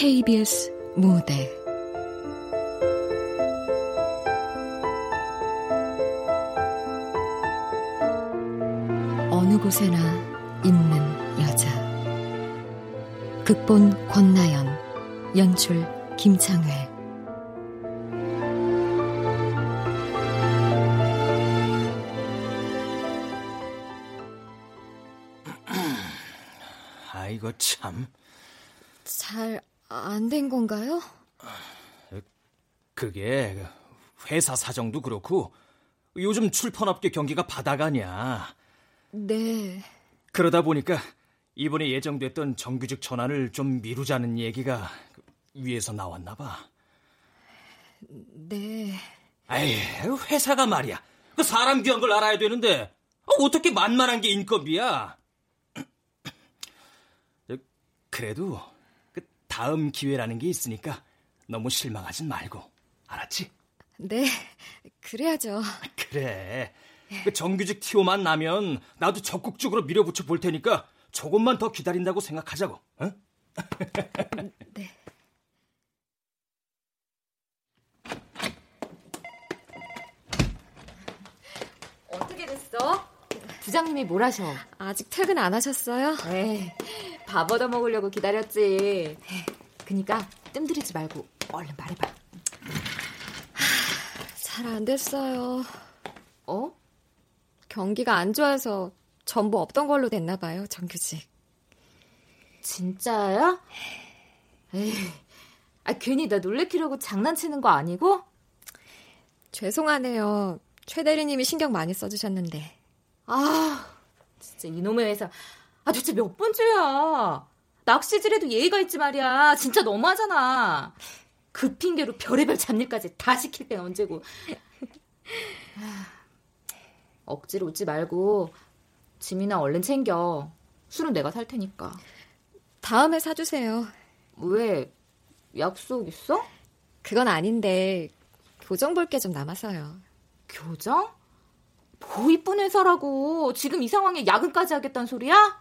KBS 무대. 어느 곳에나 있는 여자. 극본 권나연 연출 김창회. 아이고 참. 잘 안 된 건가요? 그게 회사 사정도 그렇고 요즘 출판업계 경기가 바닥아니야. 네. 그러다 보니까 이번에 예정됐던 정규직 전환을 좀 미루자는 얘기가 위에서 나왔나 봐. 네. 에이, 회사가 말이야. 그 사람 귀한 걸 알아야 되는데 어떻게 만만한 게 인건비야? 그래도 그 다음 기회라는 게 있으니까 너무 실망하진 말고 알았지? 네. 그래야죠. 그래. 그 정규직 티오만 나면 나도 적극적으로 밀어붙여 볼 테니까 조금만 더 기다린다고 생각하자고. 어? 네. 어떻게 됐어? 부장님이 뭘 하셔? 아직 퇴근 안 하셨어요? 에이, 밥 얻어 먹으려고 기다렸지. 그니까 뜸들이지 말고 얼른 말해봐. 잘 안 됐어요. 어? 경기가 안 좋아서 전부 없던 걸로 됐나 봐요, 정규직. 진짜야? 에이, 아, 괜히 나 놀래키려고 장난치는 거 아니고? 죄송하네요. 최 대리님이 신경 많이 써주셨는데. 아, 진짜 이놈의 회사. 아, 도대체 몇 번째야? 낚시질에도 예의가 있지 말이야. 진짜 너무하잖아. 그 핑계로 별의별 잡일까지 다 시킬 땐 언제고. 억지로 웃지 말고 짐이나 얼른 챙겨. 술은 내가 살 테니까. 다음에 사주세요. 왜? 약속 있어? 그건 아닌데 교정 볼 게 좀 남아서요. 교정? 뭐 이쁜 회사라고 지금 이 상황에 야근까지 하겠다는 소리야?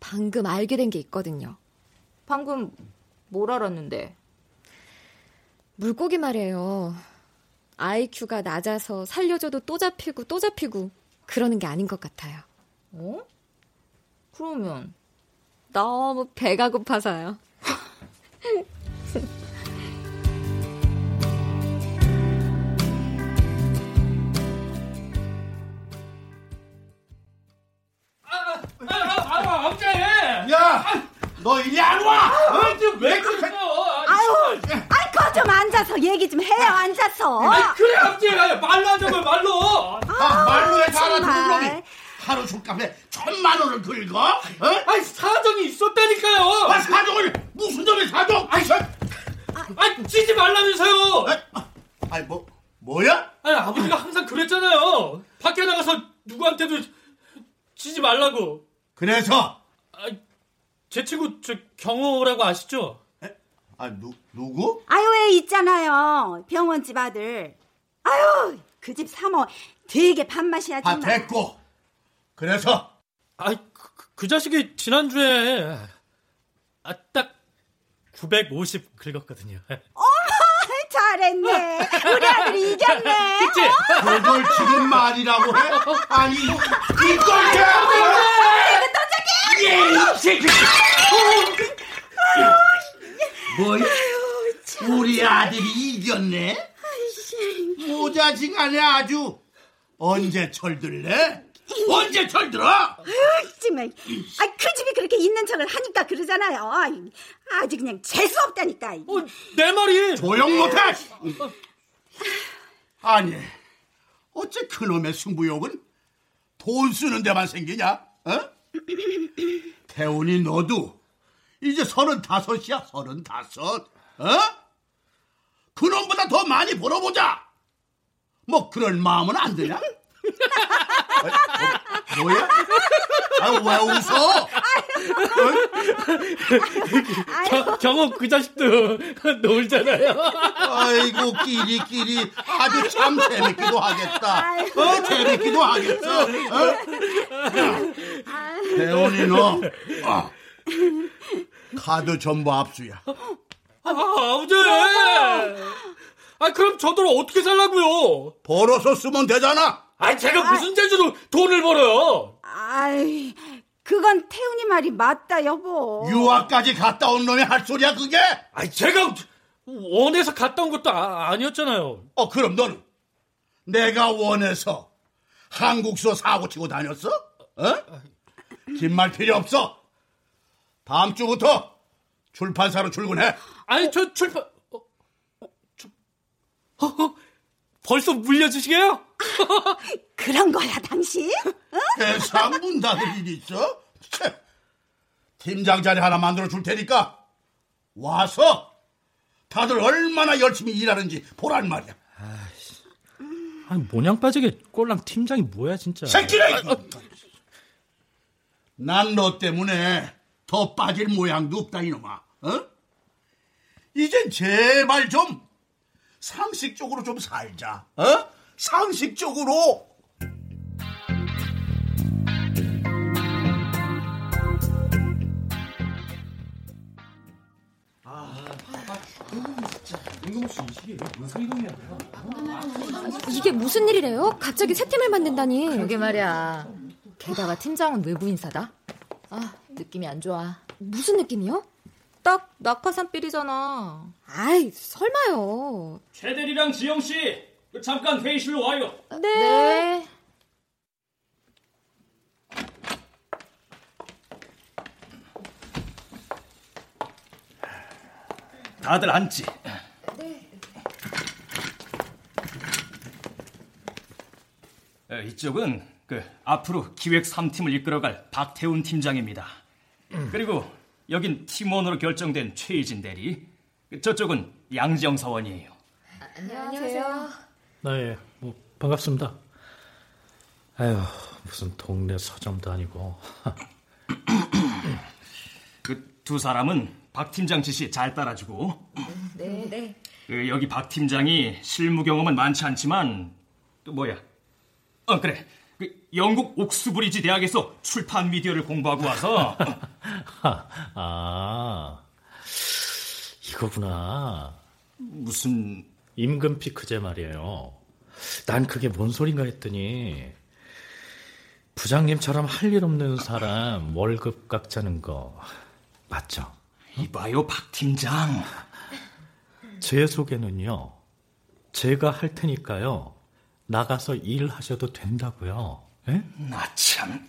방금 알게 된 게 있거든요. 방금 뭘 알았는데? 물고기 말이에요. IQ가 낮아서 살려줘도 또 잡히고 또 잡히고 그러는 게 아닌 것 같아요. 어? 그러면 너무 배가 고파서요. 야, 너 이리 안 와? 어, 왜 그러세요? 아유, 아이, 거좀 앉아서 얘기 좀 해요, 앉아서. 아, 그래, 아버지. 말로 하자고, 말로. 아, 말로 해서 정말. 알아듣는 놈이 하루 술값에 천만 원을 긁어? 어? 아니, 사정이 있었다니까요. 아, 사정을 무슨 놈의 사정? 아이, 저, 아, 찌지 말라면서요. 아이, 뭐, 뭐야? 아니, 아버지가 항상 그랬잖아요. 밖에 나가서 누구한테도 찌지 말라고. 그래서 제 친구 저 경호라고 아시죠? 아, 누, 누구? 아유, 애 있잖아요. 병원집 아들. 아유, 그 집 사모 되게 밥맛이야, 아, 정말. 됐고. 그래서 아, 그, 그 자식이 지난주에 아, 딱 950 긁었거든요. 잘했네. 우리 아들이 이겼네. 그치? 그걸 지금 말이라고 해? 아니, 이걸 대 예, 이 새끼! 뭐야? 우리 아들이 이겼네? 모자지간에 아주 언제 철들래? 언제 철들어? 정말. 아, 그 집이 그렇게 있는 척을 하니까 그러잖아요. 아주 그냥 재수 없다니까. 어, 내 말이 조용 못해! 아니, 어째 그놈의 승부욕은 돈 쓰는 데만 생기냐? 어? 태훈이 너도 이제 서른다섯이야, 서른다섯. 어? 그놈보다 더 많이 벌어보자. 뭐 그럴 마음은 안 드냐? 어, 뭐야? 아, 왜 웃어? 겨, 경옥 그 자식도 놀잖아요. 아이고 끼리끼리 아주 참 재밌기도 하겠다. 어 재밌기도 하겠어. 어? 대원이 너 어. 카드 전부 압수야. 아, 아버지! 아, 그럼 저도 어떻게 살라고요? 벌어서 쓰면 되잖아. 아, 제가 무슨 재주로 돈을 벌어요? 아이, 그건 태훈이 말이 맞다, 여보. 유학까지 갔다 온 놈이 할 소리야 그게? 아, 제가 원해서 갔다 온 것도 아, 아니었잖아요. 어 그럼 너는 내가 원해서 한국서 사고 치고 다녔어? 어? 긴말 필요 없어. 다음 주부터 출판사로 출근해. 아니, 저 출판, 어, 저, 어, 어, 벌써 물려주시게요? 그런 거야, 당신? 세상 문 닫을 일 있어? 채. 팀장 자리 하나 만들어 줄 테니까 와서 다들 얼마나 열심히 일하는지 보란 말이야. 아니, 모냥 빠지게 꼴랑 팀장이 뭐야, 진짜. 새끼네! 난 너 때문에 더 빠질 모양도 없다 이놈아. 어? 이젠 제발 좀 상식적으로 좀 살자. 어? 상식적으로. 이게 무슨 일이래요? 갑자기 새 팀을 만든다니. 그러게 말이야. 게다가 팀장은 외부 인사다. 아, 느낌이 안 좋아. 무슨 느낌이요? 딱 낙하산 삘이잖아. 아이, 설마요. 최대리랑 지영 씨, 그 잠깐 회의실로 와요. 네. 다들 앉지. 네. 이쪽은 그 앞으로 기획 3팀을 이끌어갈 박태훈 팀장입니다. 그리고 여긴 팀원으로 결정된 최희진 대리. 저쪽은 양지영 사원이에요. 안녕하세요. 네, 뭐, 반갑습니다. 아유, 무슨 동네 서점도 아니고. 그 두 사람은 박 팀장 지시 잘 따라주고. 네. 네. 그 여기 박 팀장이 실무 경험은 많지 않지만 또 뭐야? 어 그래. 그 영국 옥스브리지 대학에서 출판 미디어를 공부하고 와서 아, 이거구나. 무슨 임금 피크제 말이에요. 난 그게 뭔 소린가 했더니 부장님처럼 할 일 없는 사람 월급 깎자는 거 맞죠? 이봐요 박 팀장. 제 소개는요. 제가 할 테니까요. 나가서 일하셔도 된다고요. 예? 나 참.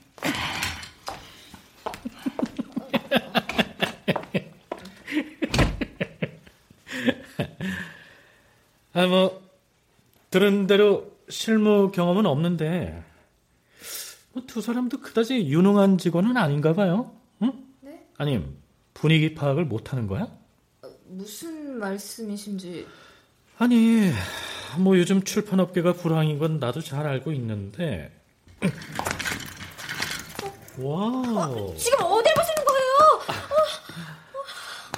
아, 뭐, 들은 대로 실무 경험은 없는데, 뭐 두 사람도 그다지 유능한 직원은 아닌가 봐요. 응? 네? 아님, 분위기 파악을 못 하는 거야? 무슨 말씀이신지. 아니, 뭐 요즘 출판업계가 불황인 건 나도 잘 알고 있는데. 와우. 지금 어딜 보시는 거예요?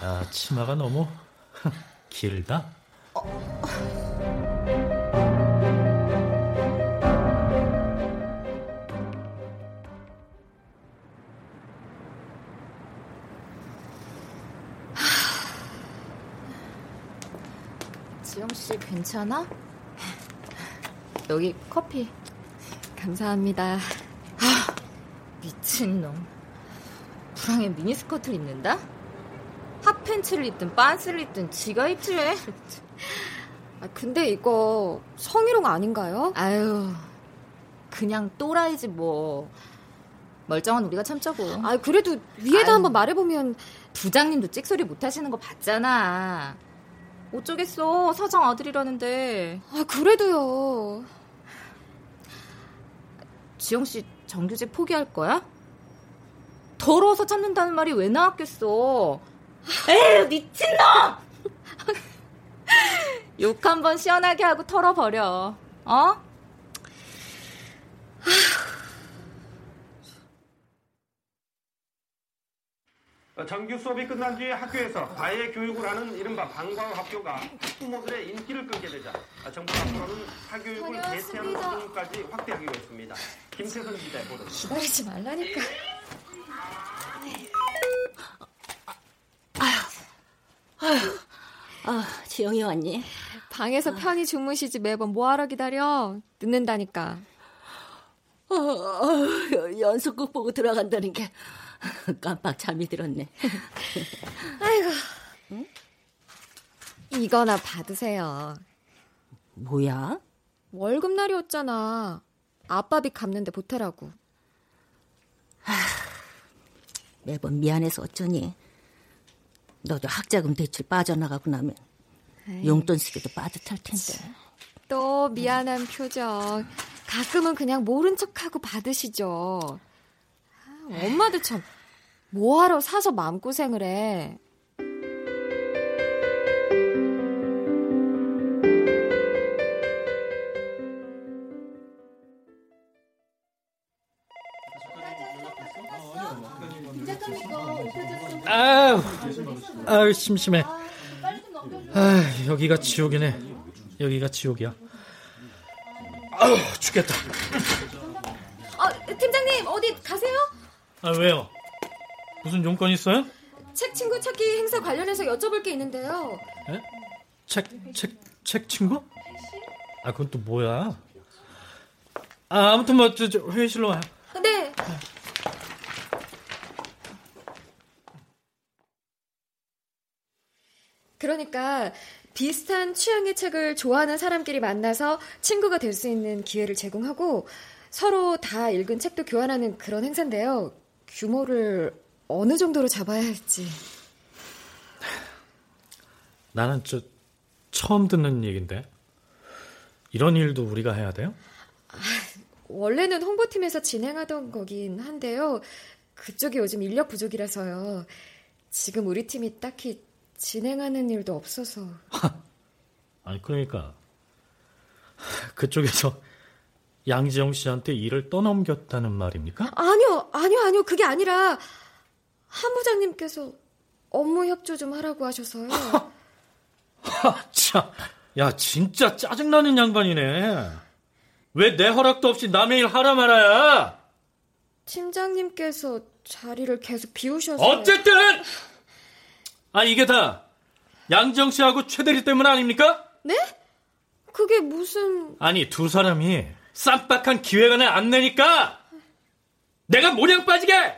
아, 치마가 너무 길다. 지영 씨 괜찮아? 여기 커피. 감사합니다. 미친놈. 불황에 미니스커트를 입는다? 핫팬츠를 입든 빤스를 입든 지가 왜? 아, 근데 이거 성희롱 아닌가요? 아유, 그냥 또라이지 뭐. 멀쩡한 우리가 참자고. 아, 그래도 위에다. 한번 말해보면 부장님도 찍소리 못 하시는 거 봤잖아. 어쩌겠어. 사장 아들이라는데. 아, 그래도요. 지영 씨 정규직 포기할 거야? 더러워서 참는다는 말이 왜 나왔겠어? 에휴, 미친놈! 욕 한번 시원하게 하고 털어버려. 어? 정규 수업이 끝난 뒤에 학교에서 과외 교육을 하는 이른바 방과후 학교가 학부모들의 인기를 끌게 되자 정부 앞으로는 사교육을 대체하는 수준까지 확대하기로 했습니다. 김태선 기자의 보도. 기다리지 말라니까. 아휴, 아, 지영이 왔니? 방에서 편히 주무시지 매번 뭐하러 기다려? 늦는다니까. 어, 어, 연속극 보고 들어간다는 게 깜빡 잠이 들었네. 아이고. 응? 이거나 받으세요. 뭐야? 월급날이었잖아. 아빠 빚 갚는데 보태라고. 하, 매번 미안해서 어쩌니. 너도 학자금 대출 빠져나가고 나면. 용돈 쓰기도 빠듯할 텐데. 또 미안한 표정. 가끔은 그냥 모른 척하고 받으시죠. 엄마도 참 뭐하러 사서 마음고생을 해. 아유, 아유 심심해. 아, 여기가 지옥이네. 여기가 지옥이야. 아유, 죽겠다. 어, 팀장님 어디 가세요? 아, 왜요? 무슨 용건 있어요? 책 친구 찾기 행사 관련해서 여쭤볼 게 있는데요. 에? 책, 책, 책 친구? 아, 그건 또 뭐야? 아, 아무튼 뭐, 저, 저 회의실로 와요. 네. 비슷한 취향의 책을 좋아하는 사람끼리 만나서 친구가 될 수 있는 기회를 제공하고 서로 다 읽은 책도 교환하는 그런 행사인데요. 규모를 어느 정도로 잡아야 할지. 나는 저 처음 듣는 얘긴데 이런 일도 우리가 해야 돼요? 아, 원래는 홍보팀에서 진행하던 거긴 한데요. 그쪽이 요즘 인력 부족이라서요. 지금 우리 팀이 딱히 진행하는 일도 없어서. 아니 그러니까 그쪽에서 양지영 씨한테 일을 떠넘겼다는 말입니까? 아니요, 아니요, 아니요. 그게 아니라 한 부장님께서 업무 협조 좀 하라고 하셔서요. 참, 야 진짜 짜증나는 양반이네. 왜 내 허락도 없이 남의 일 하라 말아야? 팀장님께서 자리를 계속 비우셔서. 어쨌든! 아, 이게 다 양정 씨하고 최대리 때문 아닙니까? 네? 그게 무슨. 아니, 두 사람이 쌈박한 기획안을 안 내니까 내가 모양 빠지게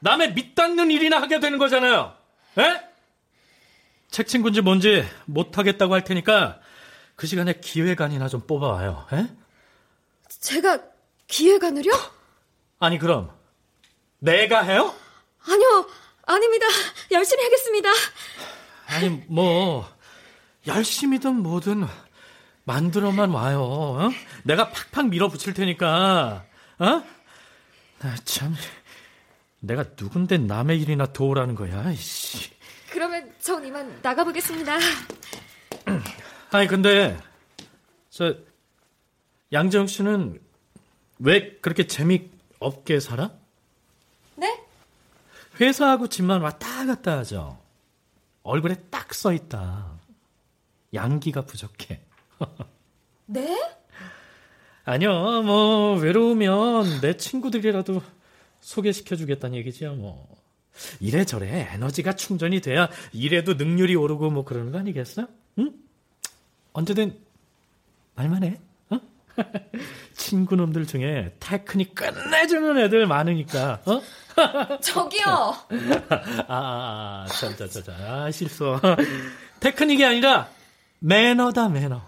남의 밑 닦는 일이나 하게 되는 거잖아요. 에? 책 친구인지 뭔지 못하겠다고 할 테니까 그 시간에 기획안이나 좀 뽑아와요. 에? 제가 기획안을요? 아니 그럼 내가 해요? 아니요, 아닙니다. 열심히 하겠습니다. 아니 뭐 열심히든 뭐든 만들어만 와요. 어? 내가 팍팍 밀어붙일 테니까. 어? 나 참. 내가 누군데 남의 일이나 도우라는 거야. 이씨. 그러면 전 이만 나가보겠습니다. 아니 근데 저 양정 씨는 왜 그렇게 재미 없게 살아? 네? 회사하고 집만 왔다 갔다 하죠. 얼굴에 딱 써 있다. 양기가 부족해. 네? 아니요, 뭐, 외로우면 내 친구들이라도 소개시켜주겠다는 얘기지요, 뭐. 이래저래 에너지가 충전이 돼야 일에도 능률이 오르고 뭐 그러는 거 아니겠어? 응? 언제든 말만 해, 어? 친구놈들 중에 테크닉 끝내주는 애들 많으니까, 어? 저기요! 아, 아, 아, 자, 자, 자, 자, 아, 실수. 테크닉이 아니라 매너다, 매너.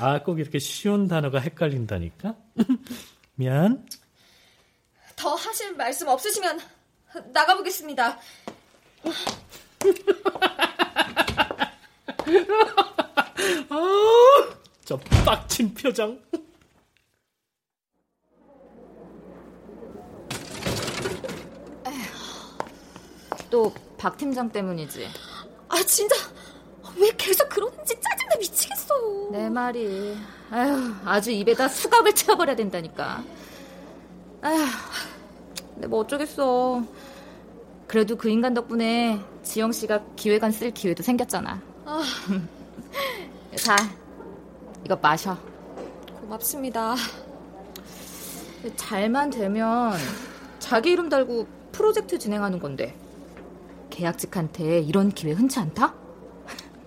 아, 꼭 이렇게 쉬운 단어가 헷갈린다니까? 미안. 더 하실 말씀 없으시면 나가보겠습니다. 아, 저 빡친 표정. 또 박 팀장 때문이지. 아 진짜 왜 계속 그러는지 짜증나 미치겠어. 내 말이 아휴 아주 입에다 수갑을 채워버려야 된다니까. 아휴 근데 뭐 어쩌겠어. 그래도 그 인간 덕분에 지영 씨가 기획안 쓸 기회도 생겼잖아. 아. 자, 이거 마셔. 고맙습니다. 잘만 되면 자기 이름 달고 프로젝트 진행하는 건데 계약직한테 이런 기회 흔치 않다?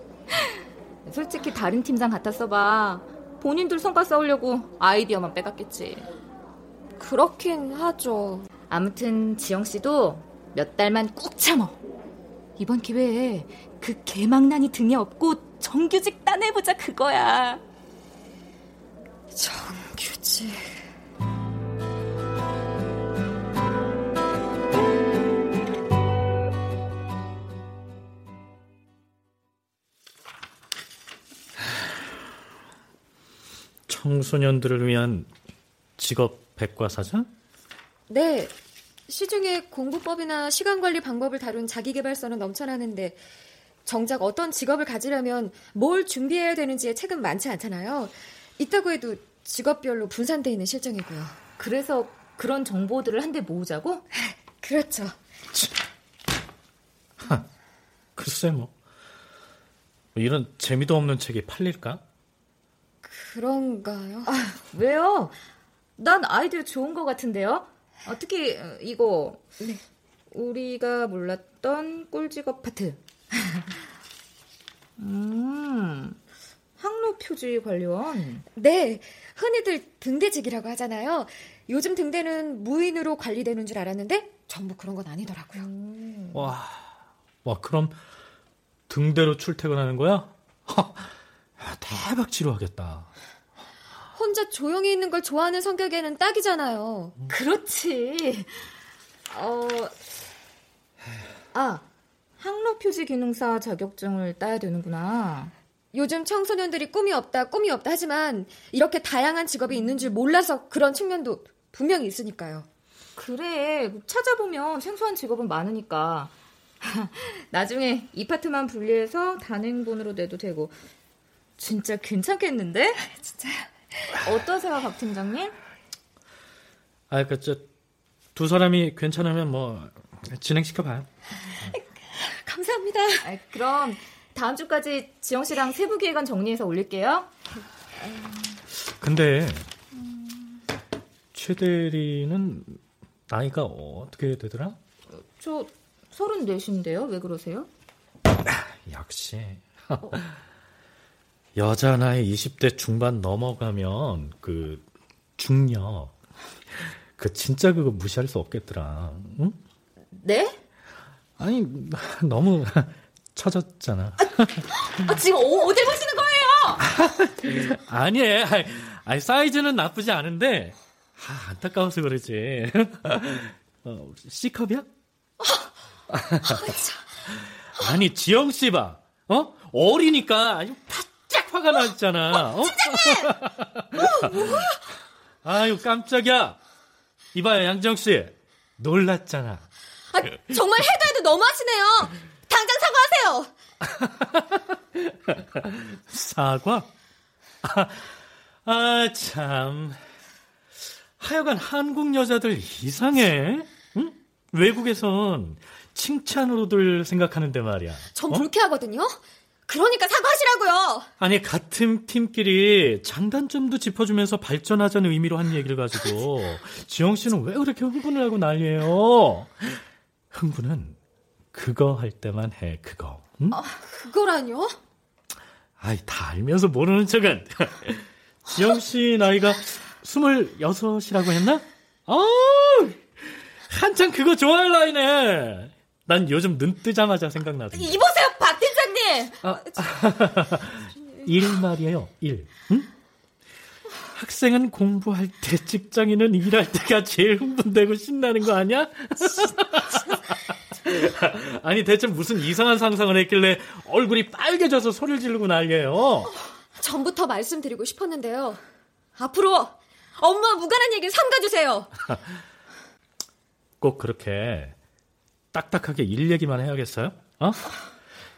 솔직히 다른 팀장 같았어봐. 본인들 성과 쌓으려고 아이디어만 빼갔겠지. 그렇긴 하죠. 아무튼 지영 씨도 몇 달만 꾹 참어. 이번 기회에 그 개망난이 등에 업고 정규직 따내보자 그거야. 정규직. 청소년들을 위한 직업 백과사전? 네. 시중에 공부법이나 시간 관리 방법을 다룬 자기개발서는 넘쳐나는데 정작 어떤 직업을 가지려면 뭘 준비해야 되는지의 책은 많지 않잖아요. 있다고 해도 직업별로 분산돼 있는 실정이고요. 그래서 그런 정보들을 한데 모으자고? 그렇죠. 하, 글쎄 뭐 이런 재미도 없는 책이 팔릴까? 그런가요? 아, 왜요? 난 아이디어 좋은 것 같은데요? 어, 특히 이거 네. 우리가 몰랐던 꿀직업 파트. 음, 항로 표지 관련. 네, 흔히들 등대직이라고 하잖아요. 요즘 등대는 무인으로 관리되는 줄 알았는데 전부 그런 건 아니더라고요. 음. 와, 와 그럼 등대로 출퇴근하는 거야? 허, 대박 지루하겠다. 혼자 조용히 있는 걸 좋아하는 성격에는 딱이잖아요. 음. 그렇지. 어, 아, 항로 표지 기능사 자격증을 따야 되는구나. 요즘 청소년들이 꿈이 없다, 꿈이 없다 하지만 이렇게 다양한 직업이 있는 줄 몰라서 그런 측면도 분명히 있으니까요. 그래, 찾아보면 생소한 직업은 많으니까. 나중에 이 파트만 분리해서 단행본으로 내도 되고. 진짜 괜찮겠는데? 진짜요? 어떠세요, 박 팀장님? 아, 그, 저, 두 사람이 괜찮으면 뭐, 진행시켜봐요. 감사합니다. 아, 그럼 다음 주까지 지영 씨랑 세부 기획안 정리해서 올릴게요. 근데, 최 대리는 나이가 어떻게 되더라? 저 서른 넷인데요. 왜 그러세요? 역시. 여자 나이 20대 중반 넘어가면 그 중력 그 진짜 그거 무시할 수 없겠더라. 응? 네? 아니 너무 처졌잖아. 아, 지금 어, 딜 보시는 거예요? 아니, 아니 사이즈는 나쁘지 않은데 아, 안타까워서 그러지. 어, C컵이야? 아니 지영 씨 봐. 어? 어리니까 아주 바짝 화가 났잖아. 어? 팀장님! 뭐, 아유 깜짝이야. 이봐요 양정 씨 놀랐잖아. 아, 정말 해도 해도 너무하시네요. 당장 사과하세요. 사과? 아, 아, 참. 하여간 한국 여자들 이상해. 응? 외국에선 칭찬으로들 생각하는데 말이야. 전 어? 불쾌하거든요. 그러니까 사과하시라고요. 아니 같은 팀끼리 장단점도 짚어주면서 발전하자는 의미로 한 얘기를 가지고 지영 씨는 왜 그렇게 흥분을 하고 난리예요? 흥분은 그거 할 때만 해 그거. 응? 아, 그거라뇨? 아이 다 알면서 모르는 척은. 지영 씨 나이가 스물여섯이라고 했나? 어 한창 그거 좋아할 나이네. 난 요즘 눈 뜨자마자 생각나던데. 이보세요, 박 팀장님. 아, 일 말이에요, 일. 응? 학생은 공부할 때, 직장인은 일할 때가 제일 흥분되고 신나는 거 아니야? 아니 대체 무슨 이상한 상상을 했길래 얼굴이 빨개져서 소리를 지르고 난리예요. 전부터 말씀드리고 싶었는데요. 앞으로 엄마 무관한 얘기를 삼가주세요. 꼭 그렇게 딱딱하게 일 얘기만 해야겠어요? 어?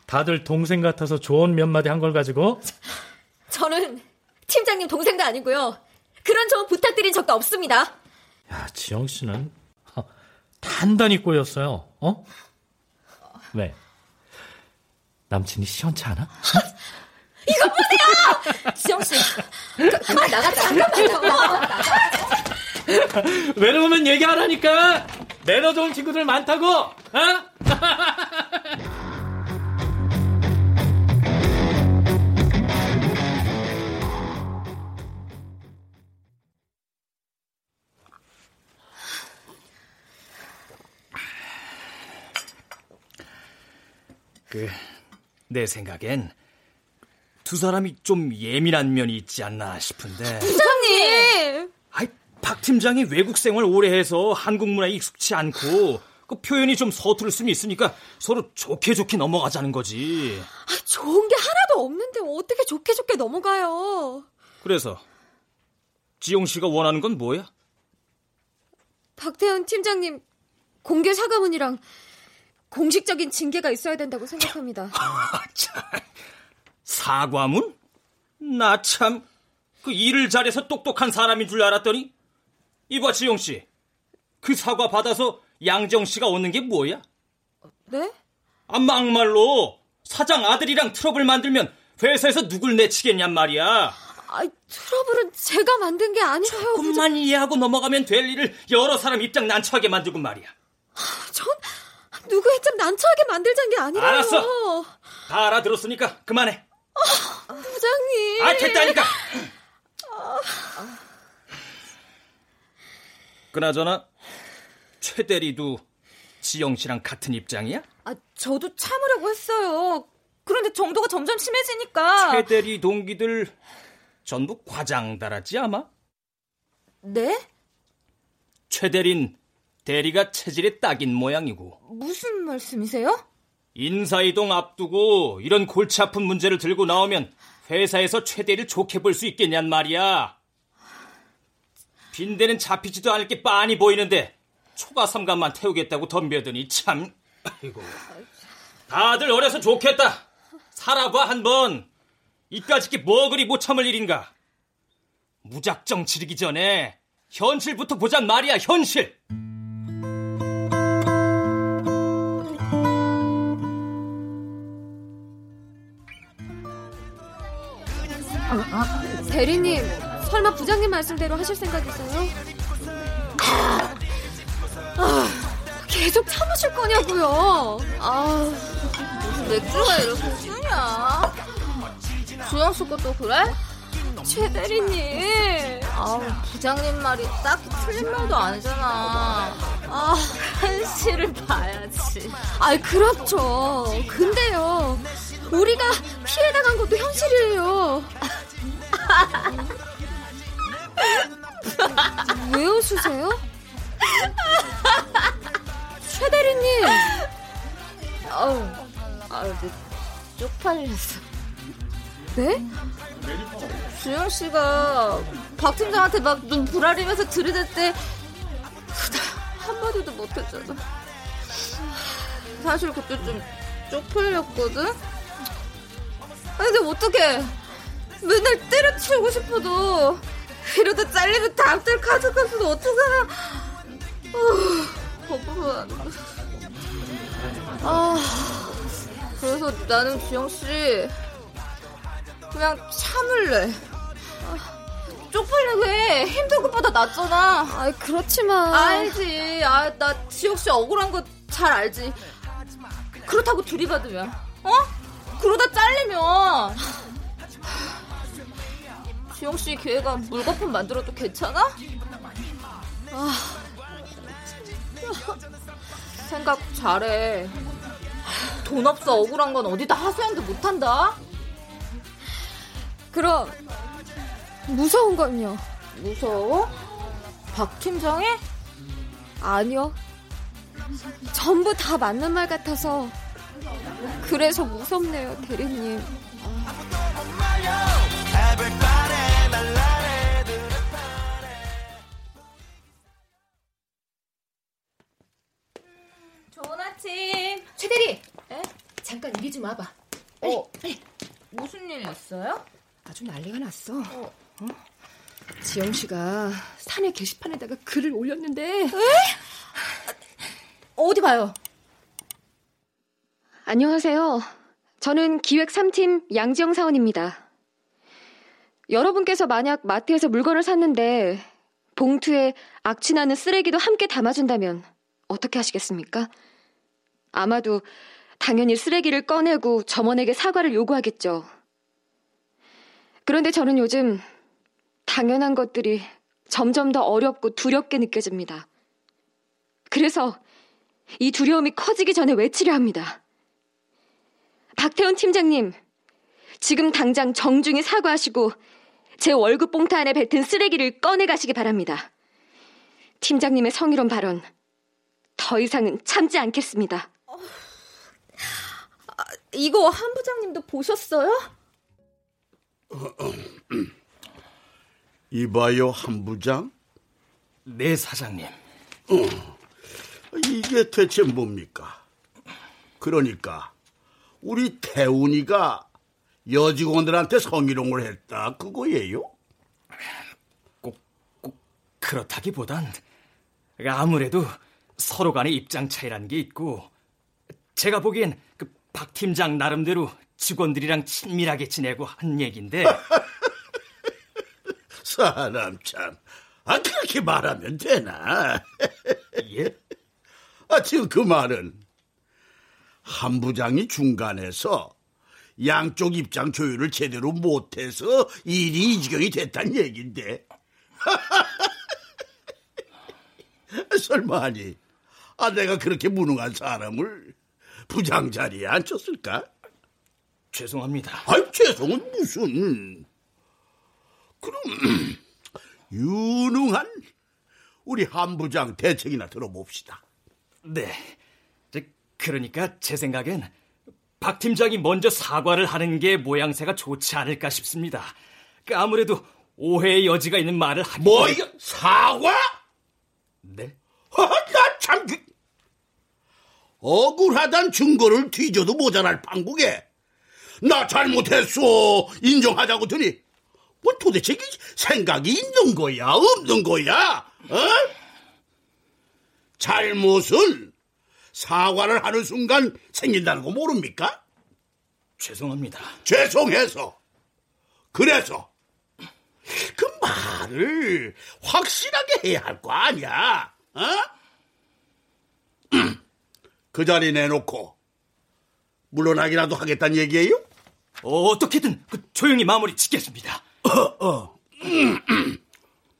다들 동생 같아서 좋은 몇 마디 한 걸 가지고 저는 팀장님 동생도 아니고요. 그런 점 부탁드린 적도 없습니다. 야, 지영 씨는 단단히 꼬였어요. 어? 왜? 남친이 시원치 않아? 이거 보세요! 지영 씨, 그, 그만 나가 잠깐만요. 외로우면 얘기 안 하니까 매너 좋은 친구들 많다고. 어? 그, 내 생각엔 두 사람이 좀 예민한 면이 있지 않나 싶은데. 부장님! 아이, 박 팀장이 외국 생활 오래 해서 한국 문화에 익숙치 않고 그 표현이 좀 서투를 수는 있으니까 서로 좋게 좋게 넘어가자는 거지. 아, 좋은 게 하나도 없는데 어떻게 좋게 좋게 넘어가요? 그래서 지용 씨가 원하는 건 뭐야? 박태현 팀장님 공개 사과문이랑 공식적인 징계가 있어야 된다고 생각합니다. 사과문? 나 참 그 일을 잘해서 똑똑한 사람인 줄 알았더니 이봐 지용 씨. 그 사과 받아서 양정 씨가 얻는 게 뭐야? 네? 아 막말로 사장 아들이랑 트러블 만들면 회사에서 누굴 내치겠냔 말이야. 아, 트러블은 제가 만든 게 아니라요. 조금만 이해하고 넘어가면 될 일을 여러 사람 입장 난처하게 만들고 말이야. 전 누구 입장 난처하게 만들자는 게 아니라요. 알았어. 다 알아들었으니까 그만해. 아, 부장님. 아, 됐다니까. 그나저나 최 대리도 지영 씨랑 같은 입장이야? 아, 저도 참으려고 했어요. 그런데 정도가 점점 심해지니까. 최 대리 동기들 전부 과장 달았지 아마? 네? 최 대린 대리가 체질에 딱인 모양이고. 무슨 말씀이세요? 인사이동 앞두고 이런 골치 아픈 문제를 들고 나오면 회사에서 최 대리를 좋게 볼 수 있겠냔 말이야. 빈대는 잡히지도 않을 게 빤히 보이는데 초가 삼간만 태우겠다고 덤벼더니 참. 아이고. 다들 어려서 좋겠다. 살아봐 한번. 이까짓 게 뭐 그리 못 참을 일인가. 무작정 지르기 전에 현실부터 보잔 말이야 현실. 대리님, 설마 부장님 말씀대로 하실 생각이세요? 아, 계속 참으실 거냐고요. 아, 무슨 맥주가 이렇게 쓰냐? 주영 씨 것도 그래? 최 대리님. 아우, 부장님 말이 딱히 틀린 말도 아니잖아. 아, 현실을 봐야지. 아, 그렇죠. 근데요, 우리가 피해 당한 것도 현실이에요. 왜 웃으세요? 최 대리님. 아우, 아우, 쪽팔렸어. 네? 주영 씨가 박 팀장한테 막 눈 부라리면서 들이댈 때 한마디도 못했잖아. 사실 그때 좀 쪽팔렸거든. 아니 근데 어떡해. 맨날 때려치우고 싶어도 이러다 잘리면 닭들 가져가서는 어떡하나. 어, 억울한. 아, 그래서 나는 주영 씨 그냥 참을래. 아, 쪽팔리고 해. 힘든 것보다 낫잖아. 아, 그렇지만. 알지. 아, 나 지혁 씨 억울한 거 잘 알지. 그렇다고 들이받으면, 어? 그러다 잘리면. 지영 씨 기회가 물거품 만들어도 괜찮아? 아, 생각 잘해. 돈 없어 억울한 건 어디다 하소연도 못한다. 그럼 무서운 건요? 무서워? 박 팀장이? 아니요. 전부 다 맞는 말 같아서 그래서 무섭네요, 대리님. 좋 아침. 잠깐 이리 좀 와봐. 어, 무슨 일 있어요? 아주 난리가 났어. 어? 지영 씨가 사내 게시판에다가 글을 올렸는데. 에? 어디 봐요? 안녕하세요. 저는 기획 3팀 양지영 사원입니다. 여러분께서 만약 마트에서 물건을 샀는데 봉투에 악취나는 쓰레기도 함께 담아준다면 어떻게 하시겠습니까? 아마도 당연히 쓰레기를 꺼내고 점원에게 사과를 요구하겠죠. 그런데 저는 요즘 당연한 것들이 점점 더 어렵고 두렵게 느껴집니다. 그래서 이 두려움이 커지기 전에 외치려 합니다. 박태훈 팀장님, 지금 당장 정중히 사과하시고 제 월급 봉투 안에 뱉은 쓰레기를 꺼내 가시기 바랍니다. 팀장님의 성희롱 발언, 더 이상은 참지 않겠습니다. 어, 아, 이거 한 부장님도 보셨어요? 이봐요, 한 부장? 네, 사장님. 어, 이게 대체 뭡니까? 그러니까 우리 태훈이가 여직원들한테 성희롱을 했다 그거예요? 꼭, 꼭 그렇다기보단 아무래도 서로 간의 입장 차이라는 게 있고 제가 보기엔 그 박 팀장 나름대로 직원들이랑 친밀하게 지내고 한 얘긴데 사람 참, 아 그렇게 말하면 되나? 예? 아 지금 그 말은 한 부장이 중간에서 양쪽 입장 조율을 제대로 못해서 일이 이 지경이 됐단 얘긴데. 설마 아니, 아, 내가 그렇게 무능한 사람을 부장 자리에 앉혔을까? 죄송합니다. 아이, 죄송은 무슨. 그럼, 유능한 우리 한 부장 대책이나 들어봅시다. 네. 그러니까 제 생각엔 박 팀장이 먼저 사과를 하는 게 모양새가 좋지 않을까 싶습니다. 그 아무래도 오해의 여지가 있는 말을 하기 뭐 이거 사과? 네? 나참 억울하단 증거를 뒤져도 모자랄 판국에 나 잘못했어 인정하자고 드니 뭐 도대체 생각이 있는 거야 없는 거야? 어? 잘못은 사과를 하는 순간 생긴다는 거 모릅니까? 죄송합니다. 죄송해서. 그래서 그 말을 확실하게 해야 할 거 아니야. 어? 그 자리 내놓고 물러나기라도 하겠다는 얘기예요? 어, 어떻게든 그 조용히 마무리 짓겠습니다. 어, 어.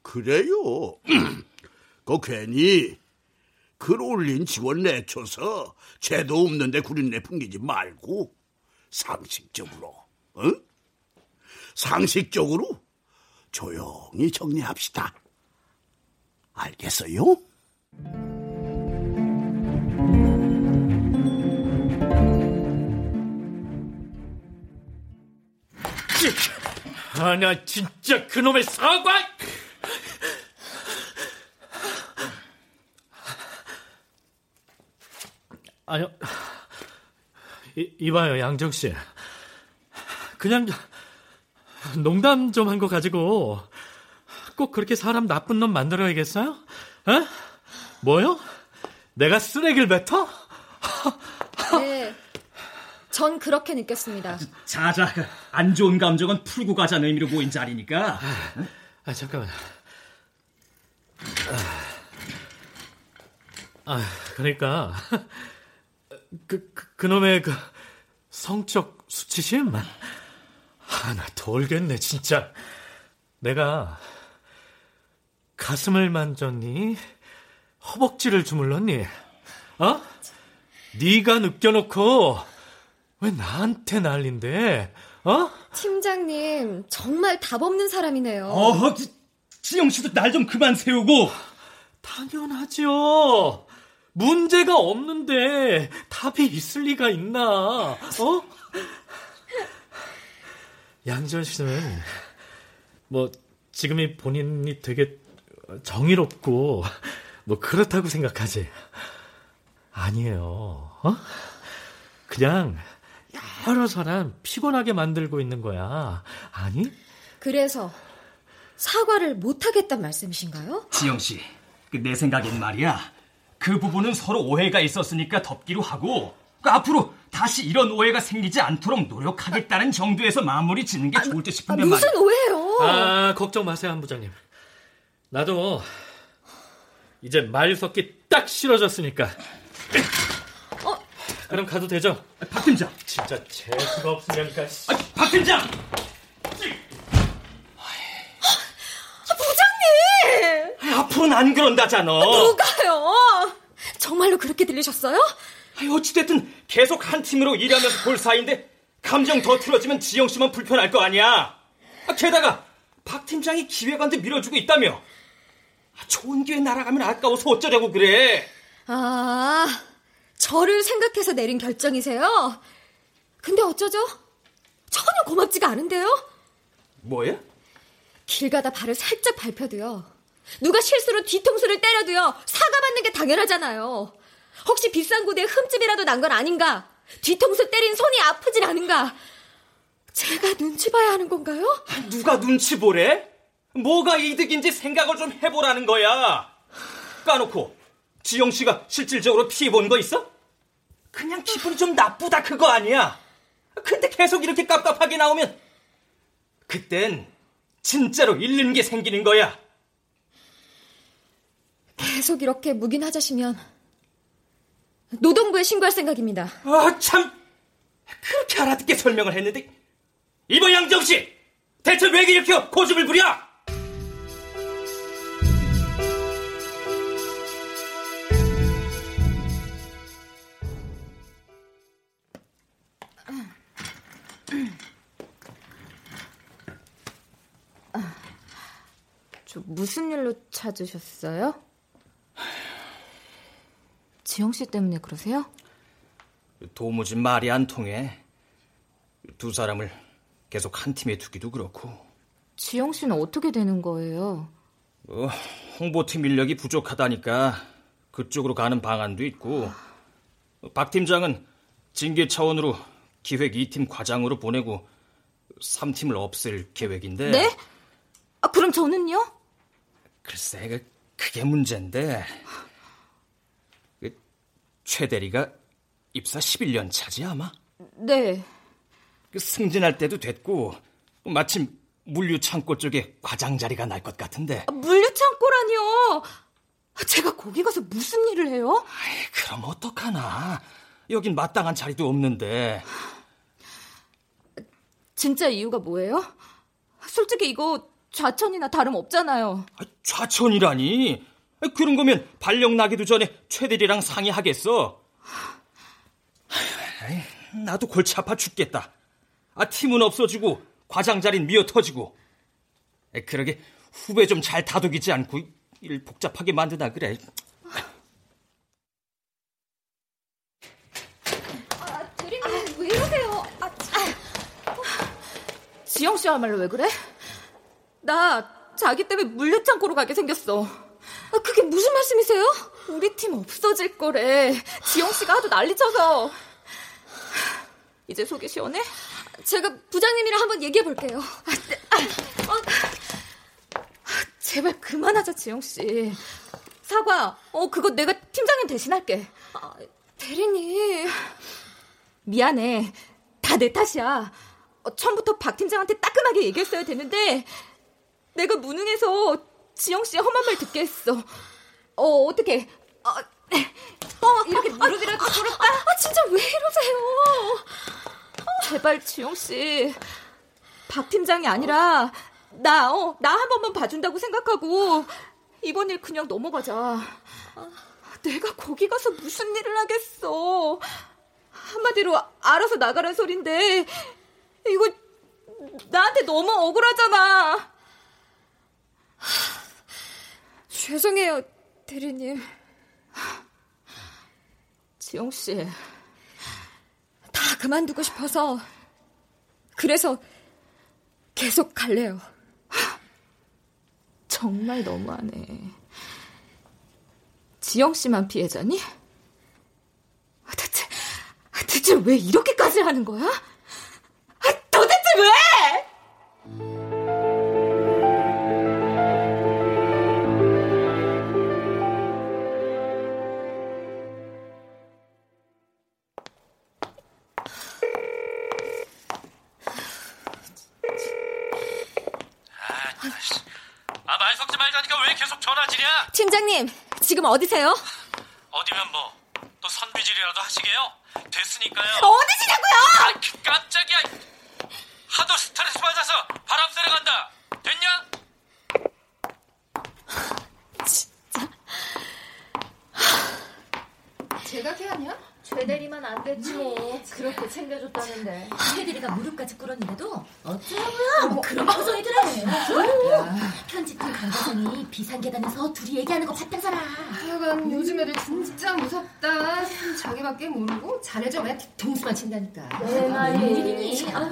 그래요. 그 괜히 글 올린 직원 내쳐서 죄도 없는데 구린내 풍기지 말고 상식적으로, 응? 상식적으로 조용히 정리합시다. 알겠어요? 아, 나 진짜 그놈의 사과! 아니요. 이, 이봐요, 양정 씨. 그냥 농담 좀 한 거 가지고 꼭 그렇게 사람 나쁜 놈 만들어야겠어요? 에? 뭐요? 내가 쓰레기를 뱉어? 네. 전 그렇게 느꼈습니다. 자 자, 안 좋은 감정은 풀고 가자는 의미로 모인 자리니까. 아, 잠깐만. 아, 그러니까 그, 그 그놈의 그 성적 수치심? 아, 나 돌겠네, 진짜. 내가 가슴을 만졌니? 허벅지를 주물렀니? 어? 네가 느껴놓고 왜 나한테 난린데? 어? 팀장님, 정말 답 없는 사람이네요. 어, 지영 씨도 날 좀 그만 세우고. 당연하죠. 문제가 없는데 답이 있을 리가 있나? 어? 양지원 씨는 뭐 지금이 본인이 되게 정의롭고 뭐 그렇다고 생각하지. 아니에요. 어? 그냥 여러 사람 피곤하게 만들고 있는 거야. 아니? 그래서 사과를 못 하겠단 말씀이신가요? 지영 씨, 그내 생각엔 말이야. 그 부분은 서로 오해가 있었으니까 덮기로 하고 그 앞으로 다시 이런 오해가 생기지 않도록 노력하겠다는 정도에서 마무리 짓는 게 좋을 듯 싶은데 아, 무슨 말이야. 오해요? 아, 걱정 마세요, 한 부장님. 나도 이제 말 섞기 딱 싫어졌으니까. 어? 그럼 가도 되죠? 박 팀장. 진짜 재수가 없으니까. 아, 박 팀장. 부장님! 앞으로는 안 그런다잖아. 누가요? 정말로 그렇게 들리셨어요? 아니, 어찌됐든 계속 한 팀으로 일하면서 볼 사이인데 감정 더 틀어지면 지영 씨만 불편할 거 아니야. 아, 게다가 박 팀장이 기획안도 밀어주고 있다며. 아, 좋은 기회 날아가면 아까워서 어쩌려고 그래. 아, 저를 생각해서 내린 결정이세요? 근데 어쩌죠? 전혀 고맙지가 않은데요? 뭐야? 길 가다 발을 살짝 밟혀도요. 누가 실수로 뒤통수를 때려도요. 사과받는 게 당연하잖아요. 혹시 비싼 구두에 흠집이라도 난 건 아닌가? 뒤통수 때린 손이 아프진 않은가? 제가 눈치 봐야 하는 건가요? 누가 눈치 보래? 뭐가 이득인지 생각을 좀 해보라는 거야. 까놓고 지영 씨가 실질적으로 피해 본 거 있어? 그냥 기분이 좀 나쁘다 그거 아니야. 근데 계속 이렇게 깝깝하게 나오면 그땐 진짜로 잃는 게 생기는 거야. 계속 이렇게 묵인하자시면 노동부에 신고할 생각입니다. 아, 참! 그렇게 알아듣게 설명을 했는데 이번 양정 씨! 대체 왜 이렇게 고집을 부려? 무슨 일로 찾으셨어요? 지영 씨 때문에 그러세요? 도무지 말이 안 통해. 두 사람을 계속 한 팀에 두기도 그렇고 지영 씨는 어떻게 되는 거예요? 어, 홍보팀 인력이 부족하다니까 그쪽으로 가는 방안도 있고 박 팀장은 징계 차원으로 기획 2팀 과장으로 보내고 3팀을 없앨 계획인데 네? 아, 그럼 저는요? 글쎄 그, 그게 문제인데 그, 최 대리가 입사 11년 차지 아마? 네. 그 승진할 때도 됐고 마침 물류창고 쪽에 과장 자리가 날 것 같은데 아, 물류창고라니요. 제가 거기 가서 무슨 일을 해요? 아이, 그럼 어떡하나 여긴 마땅한 자리도 없는데 진짜 이유가 뭐예요? 솔직히 이거 좌천이나 다름없잖아요. 아, 좌천이라니 아, 그런 거면 발령 나기도 전에 최대리랑 상의하겠어 나도 골치 아파 죽겠다 아 팀은 없어지고 과장 자리는 미어 터지고 아, 그러게 후배 좀 잘 다독이지 않고 일 복잡하게 만드나 그래 아, 대리님 왜 이러세요? 아, 지영 씨야말로 왜 그래? 나 자기 때문에 물류창고로 가게 생겼어. 아, 그게 무슨 말씀이세요? 우리 팀 없어질 거래. 지영 씨가 하도 난리 쳐서. 이제 속이 시원해? 제가 부장님이랑 한번 얘기해 볼게요. 제발 그만하자, 지영 씨. 사과. 어, 그거 내가 팀장님 대신할게. 아, 대리님. 미안해. 다 내 탓이야. 어, 처음부터 박 팀장한테 따끔하게 얘기했어야 되는데 내가 무능해서 지영 씨의 험한 말 듣게 했어. 어, 어떻게? 어, 어, 이렇게 무릎이라도 꿇을까? 아, 진짜 왜 이러세요? 제발 지영 씨. 박 팀장이 아니라 나, 어, 나 한 번만 봐준다고 생각하고 이번 일 그냥 넘어가자. 내가 거기 가서 무슨 일을 하겠어. 한마디로 알아서 나가란 소린데 이거 나한테 너무 억울하잖아. 죄송해요, 대리님. 지영 씨. 다 그만두고 싶어서 그래서 계속 갈래요. 정말 너무하네. 지영 씨만 피해자니? 대체 대체 왜 이렇게까지 하는 거야? 어디세요? 어디면 뭐, 또 선비질이라도 하시게요? 됐으니까요. 어디시냐고요? 아, 그 깜짝이야. 하도 스트레스 받아서 바람 쐬러 간다. 됐냐? 제가 케하냐? 최대리만 안 됐지 뭐. 그렇게 챙겨줬다는데. 최대리가 무릎까지 꿇었는데도 어쩌라고요? 뭐 그런 표정이더라고요. 편집팀 강과장이 비상계단에서 둘이 얘기하는 거사 람. 하여간 요즘 애들 진짜 무섭다. 자기밖에 모르고 잘해줘 왜 뒤통수만 친다니까. 내 말이 일이니? 아,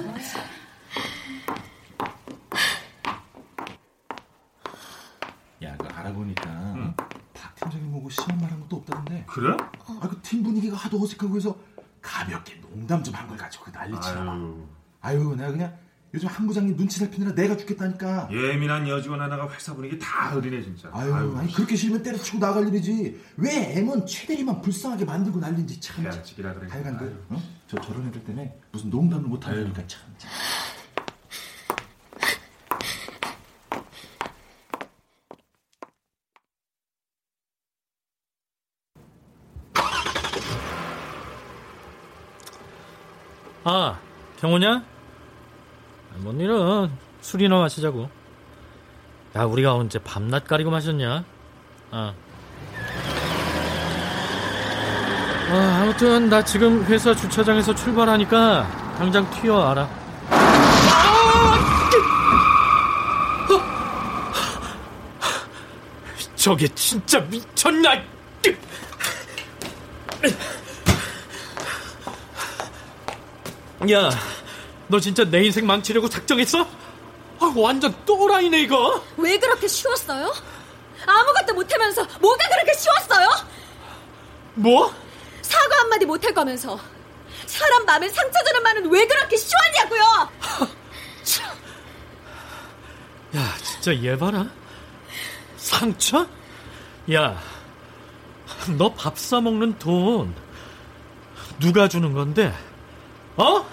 야, 그 알아보니까 박 팀장님 보고 심한 말한 것도 없다던데. 그래? 아, 그 팀 분위기가 하도 어색하고 해서 가볍게 농담 좀 한 걸 가지고 그 난리치나. 아유. 아유, 내가 그냥 요즘 한 부장님 눈치 살피느라 내가 죽겠다니까. 예민한 여직원 하나가 회사 분위기 다 흐리네 진짜. 아유, 아니 그렇게 싫으면 때려치고 나갈 일이지. 왜 애먼 최대리만 불쌍하게 만들고 난린지 참. 계약직이라 그래. 하여간 그, 어? 저 저런 애들 때문에 무슨 농담을 못 하니까 참. 참. 아, 경호냐? 아, 뭔 일은 술이나 마시자고. 야, 우리가 언제 밤낮 가리고 마셨냐? 아. 아, 아무튼 나 지금 회사 주차장에서 출발하니까 당장 튀어 알아. 저게 진짜 미쳤나? 야, 너 진짜 내 인생 망치려고 작정했어? 아, 완전 또라이네 이거. 왜 그렇게 쉬웠어요? 아무것도 못하면서 뭐가 그렇게 쉬웠어요? 뭐? 사과 한마디 못할 거면서 사람 마음에 상처 주는 말은 왜 그렇게 쉬웠냐고요? 야, 진짜 얘 봐라. 상처? 야, 너 밥 사 먹는 돈 누가 주는 건데? 어?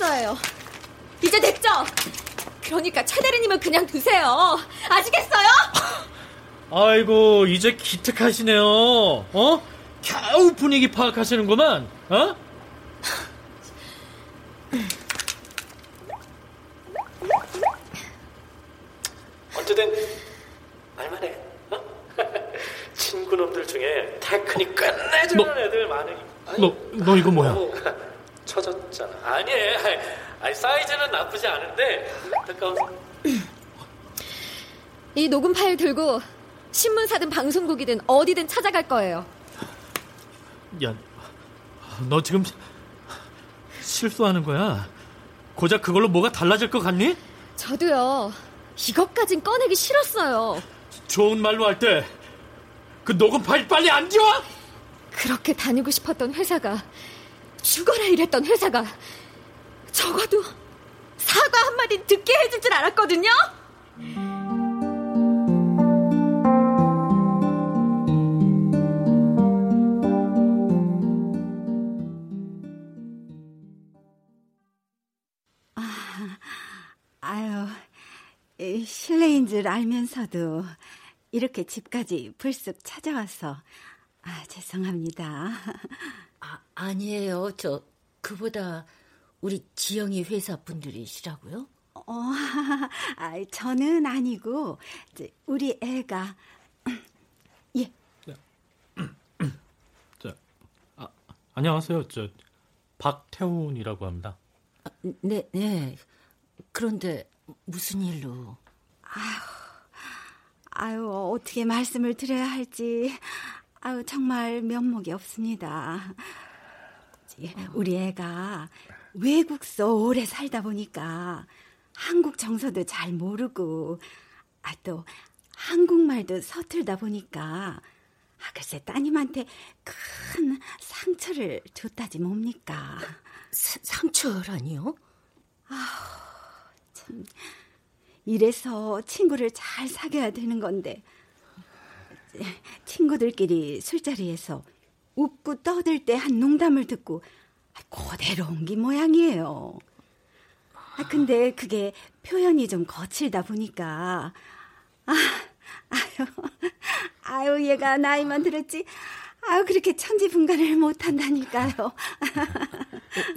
사직서예요. 이제 됐죠? 그러니까 최 대리님은 그냥 두세요. 아시겠어요? 아이고, 이제 기특하시네요. 어? 겨우 분위기 파악하시는구만. 어? 어쨌든 알만해. 어? 친구놈들 중에 테크닉 끝내주는 너- 애들 많으니. 너, 너 이거 뭐야? 쳐졌잖아. 아니, 아니, 사이즈는 나쁘지 않은데 안타까워서. 이 녹음 파일 들고 신문사든 방송국이든 어디든 찾아갈 거예요. 야, 너 지금 실수하는 거야. 고작 그걸로 뭐가 달라질 것 같니? 저도요. 이것까진 꺼내기 싫었어요. 좋은 말로 할 때 그 녹음 파일 빨리 안 지워! 그렇게 다니고 싶었던 회사가 죽어라 이랬던 회사가 적어도 사과 한마디 듣게 해줄 줄 알았거든요. 아유, 이 실례인 줄 알면서도 이렇게 집까지 불쑥 찾아와서 아, 죄송합니다. 아, 아니에요. 저 그보다 우리 지영이 회사 분들이시라고요? 어, 아, 저는 아니고 우리 애가 예. 저, 아, 안녕하세요. 저 박태훈이라고 합니다. 네, 네. 그런데 무슨 일로? 아유, 어떻게 말씀을 드려야 할지 아유, 정말 면목이 없습니다. 이제 우리 애가 외국서 오래 살다 보니까 한국 정서도 잘 모르고 아 또 한국말도 서툴다 보니까 아, 글쎄 따님한테 큰 상처를 줬다지 뭡니까? 사, 상처라니요? 아, 참 이래서 친구를 잘 사귀어야 되는 건데 친구들끼리 술자리에서 웃고 떠들 때 한 농담을 듣고 그대로 옮긴 모양이에요. 아, 근데 그게 표현이 좀 거칠다 보니까 아, 아유, 아유 얘가 나이만 들었지 아유 그렇게 천지분간을 못한다니까요.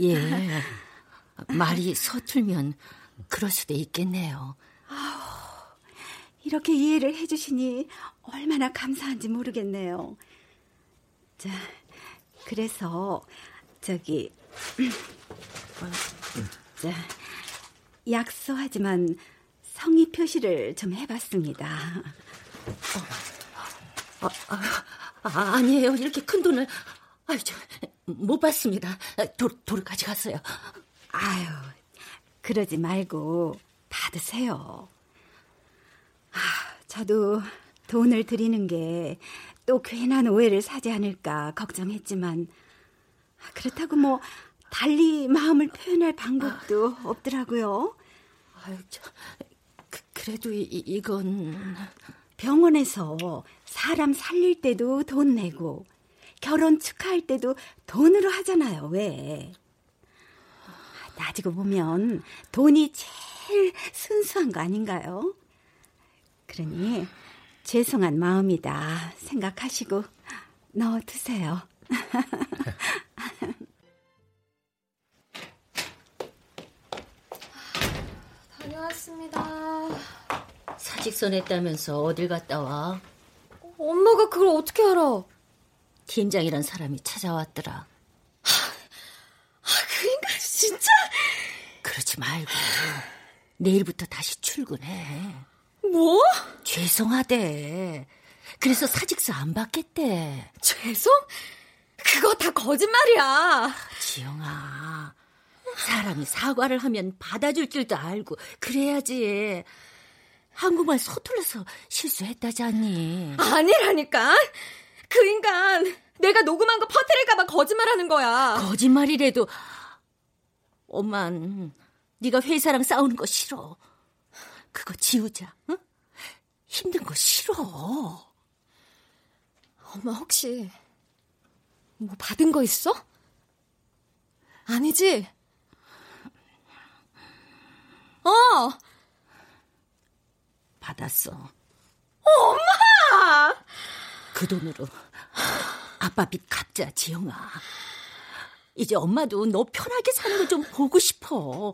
예, 말이 서툴면 그럴 수도 있겠네요. 아우, 이렇게 이해를 해주시니 얼마나 감사한지 모르겠네요. 자, 그래서 저기 자, 약소하지만 성의 표시를 좀 해봤습니다. 어, 아, 아, 아니에요. 이렇게 큰 돈을 아유, 저, 못 받습니다. 도, 도로 가져갔어요. 아유, 그러지 말고 받으세요. 아, 저도 돈을 드리는 게 또 괜한 오해를 사지 않을까 걱정했지만 그렇다고 뭐 달리 마음을 표현할 방법도 없더라고요. 아유, 저, 그, 그래도 이, 이건 병원에서 사람 살릴 때도 돈 내고 결혼 축하할 때도 돈으로 하잖아요. 왜? 따지고 보면 돈이 제일 순수한 거 아닌가요? 그러니 죄송한 마음이다 생각하시고 넣어두세요. 다녀왔습니다. 사직서 냈다면서 어딜 갔다 와? 엄마가 그걸 어떻게 알아? 팀장이란 사람이 찾아왔더라. 아, 그 진짜? 그러지 말고 내일부터 다시 출근해. 뭐? 죄송하대. 그래서 사직서 안 받겠대. 죄송? 그거 다 거짓말이야. 지영아, 사람이 사과를 하면 받아줄 줄도 알고 그래야지. 한국말 서툴러서 실수했다잖니. 아니라니까. 그 인간 내가 녹음한 거 퍼뜨릴까봐 거짓말하는 거야. 거짓말이래도 엄만 네가 회사랑 싸우는 거 싫어. 그거 지우자. 응? 힘든 거 싫어. 엄마 혹시 뭐 받은 거 있어? 아니지? 어. 받았어. 엄마! 그 돈으로 아빠 빚 갚자, 지영아. 이제 엄마도 너 편하게 사는 거 좀 보고 싶어.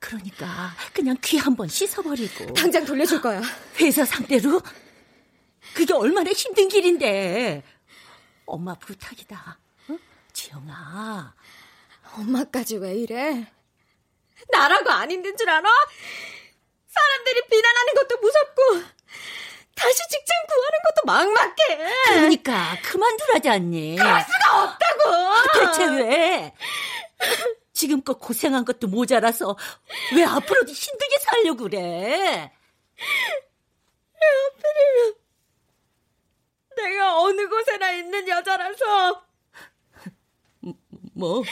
그러니까 그냥 귀 한번 씻어버리고. 당장 돌려줄 거야. 회사 상대로? 그게 얼마나 힘든 길인데. 엄마 부탁이다. 응? 지영아. 엄마까지 왜 이래? 나라고 안 힘든 줄 알아? 사람들이 비난하는 것도 무섭고 다시 직장 구하는 것도 막막해. 그러니까 그만두라지 않니? 그럴 수가 없다고. 대체 왜? 지금껏 고생한 것도 모자라서 왜 앞으로도 힘들게 살려고 그래? 왜 하필이면 내가 어느 곳에나 있는 여자라서 뭐?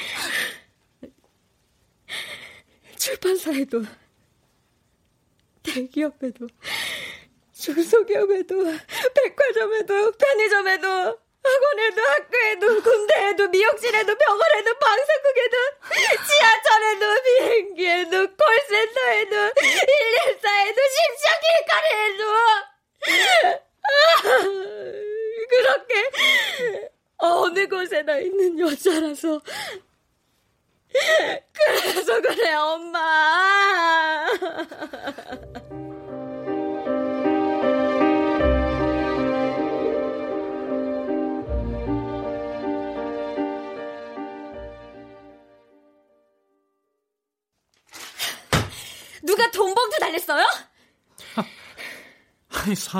출판사에도 대기업에도 중소기업에도 백화점에도 편의점에도 학원에도 학교에도 군대에도 미용실에도 병원에도 방송국에도 지하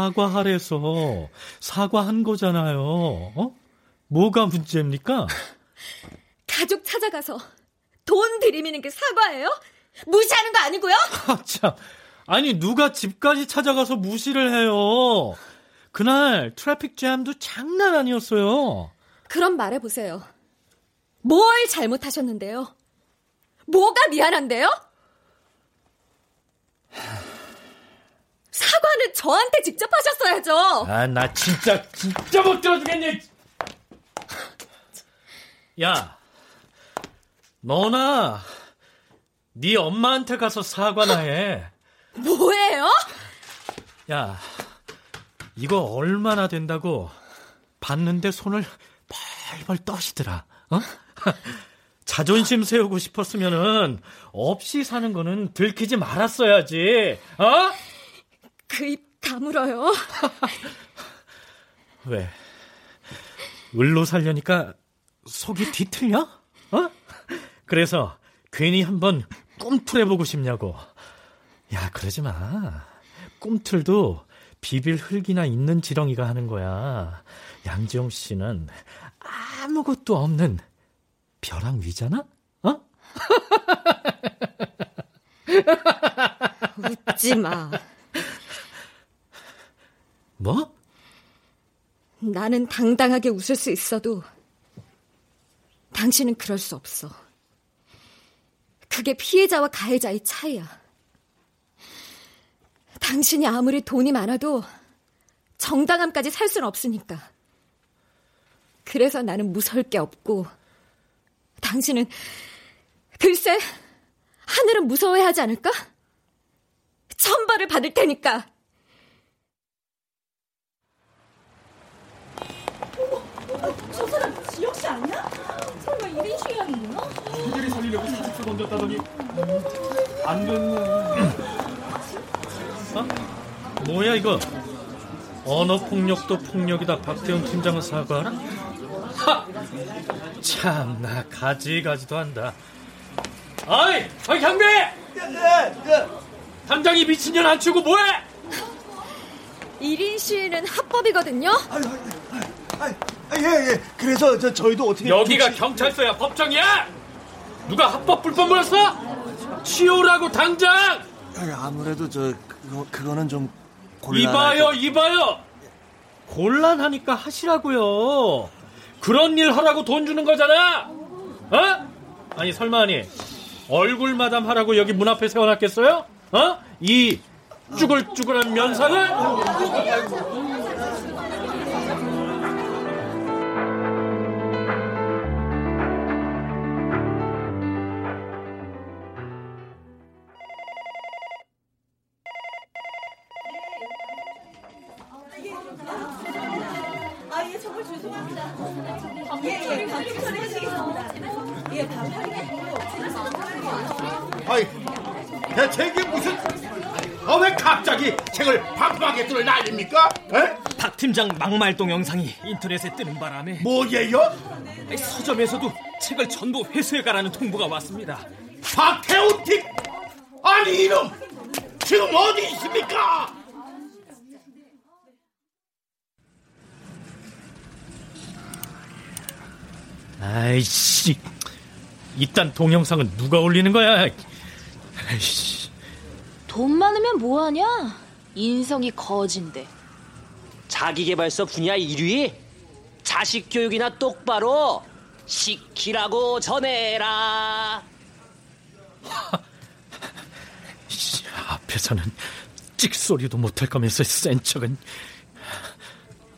사과하래서 사과한 거잖아요. 어? 뭐가 문제입니까? 가족 찾아가서 돈 들이미는 게 사과예요? 무시하는 거 아니고요? 아, 참. 아니, 누가 집까지 찾아가서 무시를 해요. 그날 트래픽 잼도 장난 아니었어요. 그럼 말해보세요. 뭘 잘못하셨는데요? 뭐가 미안한데요? 사과는 저한테 직접 하셨어야죠. 아, 나 진짜, 진짜 못 들어주겠네. 야, 너나 네 엄마한테 가서 사과나 해. 뭐예요? 야, 이거 얼마나 된다고 봤는데 손을 벌벌 떠시더라. 어? 자존심 세우고 싶었으면은 없이 사는 거는 들키지 말았어야지. 어? 그 입 다물어요. 왜? 을로 살려니까 속이 뒤틀려? 어? 그래서 괜히 한번 꿈틀해보고 싶냐고. 야, 그러지 마. 꿈틀도 비빌 흙이나 있는 지렁이가 하는 거야. 양지용 씨는 아무것도 없는 벼랑 위잖아? 어? 웃지 마. 뭐? 나는 당당하게 웃을 수 있어도 당신은 그럴 수 없어. 그게 피해자와 가해자의 차이야. 당신이 아무리 돈이 많아도 정당함까지 살 수는 없으니까. 그래서 나는 무서울 게 없고, 당신은, 글쎄, 하늘은 무서워야 하지 않을까? 천벌을 받을 테니까. 저 사람 지혁 씨 아니야? 설마 이린 씨 아니구나? 그들이 살리려고 사직서 던졌다더니 안 됐네. 어? 뭐야 이거? 언어 폭력도 폭력이다. 박태훈 팀장은 사과하라? 하! 참나 가지가지도 한다. 아이, 아이 경비! 담장이 미친년 안 치고 뭐해? 1인 시위는 합법이거든요? 아, 예, 예. 그래서 저, 저희도 어떻게. 여기가 조치- 경찰서야 법정이야? 누가 합법 불법 물었어? 치우라고 당장! 아니, 아무래도 저, 그거, 그거는 좀. 곤란할 이봐요, 것- 이봐요. 곤란하니까 하시라고요. 그런 일 하라고 돈 주는 거잖아. 어? 아니 설마 아니 얼굴 마담 하라고 여기 문 앞에 세워놨겠어요? 어? 이 쭈글쭈글한 면상을? 팀장 막말 동 영상이 인터넷에 뜨는 바람에 뭐예요? 서점에서도 책을 전부 회수해가라는 통보가 왔습니다. 박태훈 팀! 아니, 이놈! 지금 어디 있습니까? 아이씨, 이딴 동영상은 누가 올리는 거야? 아이씨, 돈 많으면 뭐하냐? 인성이 거진데. 자기개발서 분야 1위? 자식 교육이나 똑바로 시키라고 전해라. 씨, 앞에서는 찍소리도 못할 거면서 센 척은.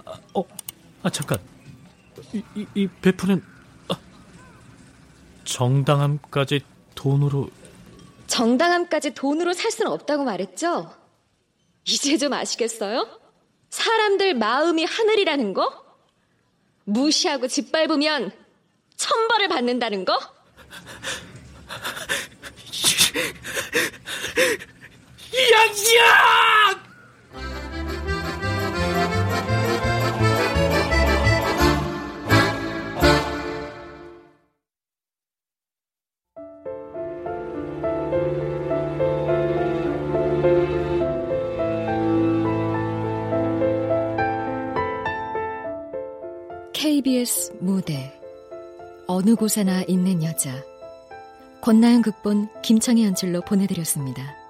아, 어, 아 잠깐, 이, 이, 이 배프는 아, 정당함까지 돈으로 정당함까지 돈으로 살 수는 없다고 말했죠? 이제 좀 아시겠어요? 사람들 마음이 하늘이라는 거? 무시하고 짓밟으면 천벌을 받는다는 거? 양지 KBS 무대 어느 곳에나 있는 여자 권나연 극본 김창희 연출로 보내드렸습니다.